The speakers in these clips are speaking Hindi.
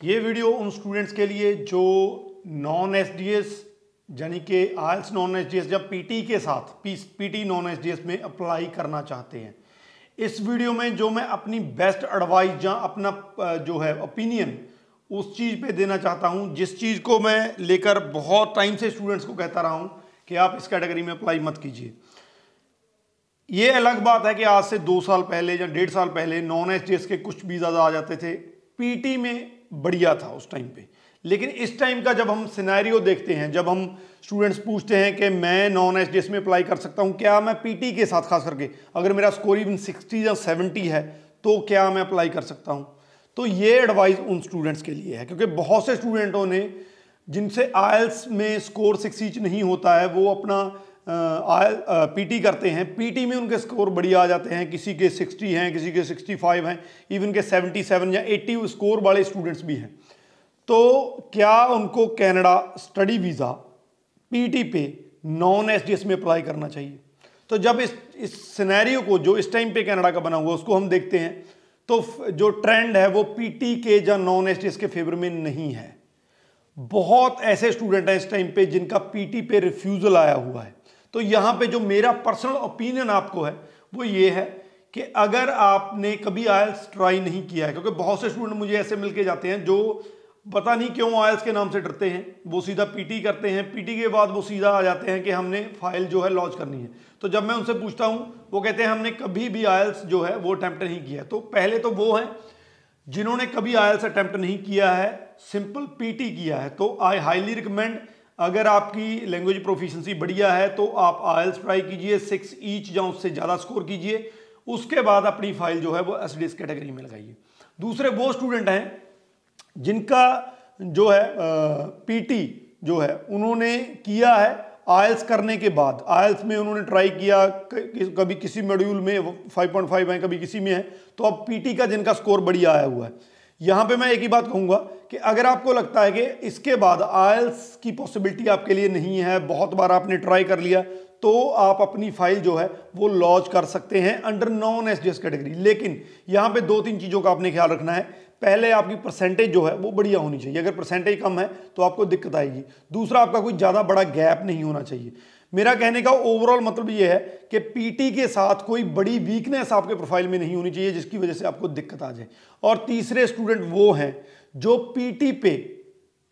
ये वीडियो उन स्टूडेंट्स के लिए जो नॉन एस डी एस यानी कि आयल्स नॉन एस या पीटी के साथ P PT non S D S में अप्लाई करना चाहते हैं। इस वीडियो में जो मैं अपनी बेस्ट एडवाइस या अपना जो है ओपिनियन उस चीज़ पे देना चाहता हूँ, जिस चीज़ को मैं लेकर बहुत टाइम से स्टूडेंट्स को कहता रहा हूँ कि आप इस कैटेगरी में अप्लाई मत कीजिए। ये अलग बात है कि आज से दो साल पहले या डेढ़ साल पहले नॉन एसडीएस के कुछ भी ज़्यादा आ जाते थे। पीटी में बढ़िया था उस टाइम पे। लेकिन इस टाइम का जब हम सिनेरियो देखते हैं, जब हम स्टूडेंट्स पूछते हैं कि मैं नॉन एच में अप्लाई कर सकता हूँ, क्या मैं पीटी के साथ खास करके, अगर मेरा स्कोर इवन सिक्सटी या सेवेंटी है तो क्या मैं अप्लाई कर सकता हूँ? तो ये एडवाइस उन स्टूडेंट्स के लिए है, क्योंकि बहुत से स्टूडेंटों ने, जिनसे आयल्स में स्कोर सिक्स नहीं होता है, वो अपना पीटी करते हैं। पीटी में उनके स्कोर बढ़िया आ जाते हैं। किसी के 60 हैं, किसी के 65 हैं, इवन के 77 या 80 स्कोर वाले स्टूडेंट्स भी हैं। तो क्या उनको कनाडा स्टडी वीज़ा पीटी पे नॉन एसडीएस में अप्लाई करना चाहिए? तो जब इस इस सिनेरियो को, जो इस टाइम पे कनाडा का बना हुआ, उसको हम देखते हैं तो जो ट्रेंड है, वो पीटी के या नॉन एसडीएस के फेवर में नहीं है। बहुत ऐसे स्टूडेंट हैं इस टाइम पे जिनका पीटी पे रिफ्यूज़ल आया हुआ है। तो यहाँ पे जो मेरा पर्सनल ओपिनियन आपको है, वो ये है कि अगर आपने कभी आयल्स ट्राई नहीं किया है, क्योंकि बहुत से स्टूडेंट मुझे ऐसे मिलके जाते हैं जो पता नहीं क्यों आयल्स के नाम से डरते हैं, वो सीधा पीटी करते हैं पीटी के बाद वो सीधा आ जाते हैं कि हमने फ़ाइल जो है लॉन्च करनी है। तो जब मैं उनसे पूछता हूँ, वो कहते हैं, हमने कभी भी आयल्स जो है वो अटैम्प्ट नहीं किया तो पहले तो वो हैं जिन्होंने कभी आयल्स अटैम्प्ट नहीं किया है सिंपल पीटी किया है। तो आई हाईली रिकमेंड अगर आपकी लैंग्वेज प्रोफिशंसी बढ़िया है तो आप आयल्स ट्राई कीजिए सिक्स ईच या उससे ज़्यादा स्कोर कीजिए। उसके बाद अपनी फ़ाइल जो है वो एस डी कैटेगरी में लगाइए। दूसरे वो स्टूडेंट हैं, जिनका जो है पीटी जो है, उन्होंने किया है आयल्स करने के बाद। आयल्स में उन्होंने ट्राई किया कभी किसी मॉड्यूल में 5.5 है, कभी किसी में है तो अब पीटी का जिनका स्कोर बढ़िया आया हुआ है यहाँ पे मैं एक ही बात कहूँगा कि अगर आपको लगता है कि इसके बाद आयल्स की पॉसिबिलिटी आपके लिए नहीं है, बहुत बार आपने ट्राई कर लिया तो आप अपनी फ़ाइल जो है वो लॉन्च कर सकते हैं अंडर नॉन एस कैटेगरी। लेकिन यहाँ पे दो तीन चीज़ों का आपने ख्याल रखना है। पहले आपकी परसेंटेज जो है वो बढ़िया होनी चाहिए। अगर परसेंटेज कम है तो आपको दिक्कत आएगी। दूसरा, आपका कोई ज़्यादा बड़ा गैप नहीं होना चाहिए। मेरा कहने का ओवरऑल मतलब ये है कि पीटी के साथ कोई बड़ी वीकनेस आपके प्रोफ़ाइल में नहीं होनी चाहिए, जिसकी वजह से आपको दिक्कत आ जाए। और तीसरे स्टूडेंट वो हैं जो पीटी पे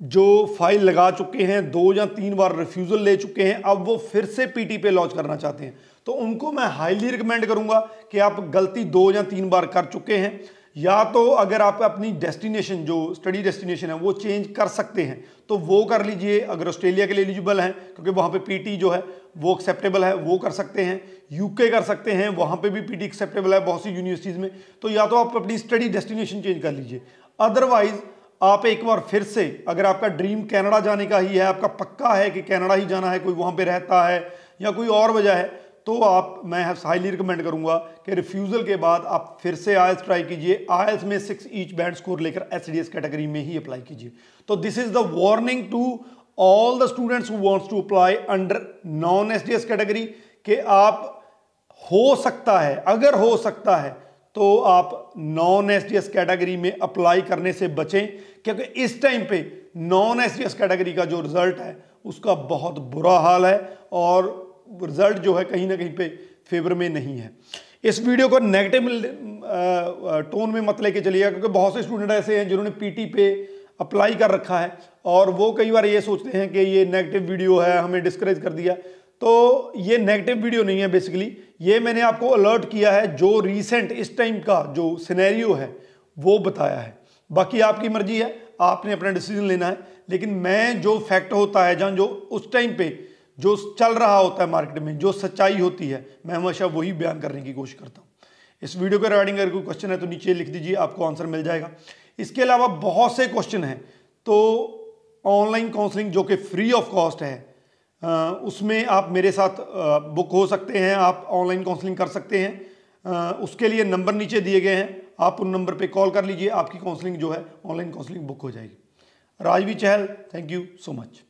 जो फ़ाइल लगा चुके हैं, दो या तीन बार रिफ्यूज़ल ले चुके हैं, अब वो फिर से पीटी पे लॉन्च करना चाहते हैं। तो उनको मैं हाईली रिकमेंड करूँगा कि आप गलती दो या तीन बार कर चुके हैं। या तो अगर आप अपनी डेस्टिनेशन जो स्टडी डेस्टिनेशन है, वो चेंज कर सकते हैं तो वो कर लीजिए। अगर ऑस्ट्रेलिया के लिए एलिजिबल हैं, क्योंकि वहाँ पे पीटी जो है, वो एक्सेप्टेबल है, वो कर सकते हैं। यूके कर सकते हैं, वहाँ पे भी पीटी एक्सेप्टेबल है, बहुत सी यूनिवर्सिटीज़ में। तो या तो आप अपनी स्टडी डेस्टिनेशन चेंज कर लीजिए। अदरवाइज़ आप एक बार फिर से, अगर आपका ड्रीम कैनेडा जाने का ही है, आपका पक्का है कि कैनेडा ही जाना है, कोई वहाँ पर रहता है, या कोई और वजह है तो आप, मैं हाईली रिकमेंड करूँगा कि रिफ्यूज़ल के बाद आप फिर से आयल्स ट्राई कीजिए। आयल्स में सिक्स ईच बैंड स्कोर लेकर एसडीएस कैटेगरी में ही अप्लाई कीजिए। तो this is the warning to all the students who wants to apply under non S category कि आप, हो सकता है, अगर हो सकता है तो आप नॉन एस कैटेगरी में अप्लाई करने से बचें। क्योंकि इस टाइम पे नॉन एस कैटेगरी का जो रिज़ल्ट है, उसका बहुत बुरा हाल है और रिज़ल्ट जो है कहीं ना कहीं पे फेवर में नहीं है। इस वीडियो को नेगेटिव टोन में मत लेके चलिएगा, क्योंकि बहुत से स्टूडेंट ऐसे हैं जिन्होंने पीटी पे अप्लाई कर रखा है और वो कई बार ये सोचते हैं कि ये नेगेटिव वीडियो है, हमें डिस्करेज कर दिया। तो ये नेगेटिव वीडियो नहीं है बेसिकली ये मैंने आपको अलर्ट किया है, जो रिसेंट इस टाइम का जो सिनेरियो है, वो बताया है। बाकी आपकी मर्ज़ी है, आपने अपना डिसीज़न लेना है, लेकिन मैं जो फैक्ट होता है, जहाँ जो उस टाइम पे जो चल रहा होता है मार्केट में, जो सच्चाई होती है, मैं हमेशा वही बयान करने की कोशिश करता हूँ। इस वीडियो के रिगार्डिंग अगर कोई क्वेश्चन है तो नीचे लिख दीजिए, आपको आंसर मिल जाएगा। इसके अलावा बहुत से क्वेश्चन हैं तो ऑनलाइन काउंसलिंग जो कि फ्री ऑफ़ कॉस्ट है उसमें आप मेरे साथ बुक हो सकते हैं, आप ऑनलाइन काउंसलिंग कर सकते हैं। उसके लिए नंबर नीचे दिए गए हैं, आप उन नंबर पे कॉल कर लीजिए, आपकी काउंसलिंग जो है ऑनलाइन काउंसलिंग बुक हो जाएगी। Rajvi Chahal thank you so much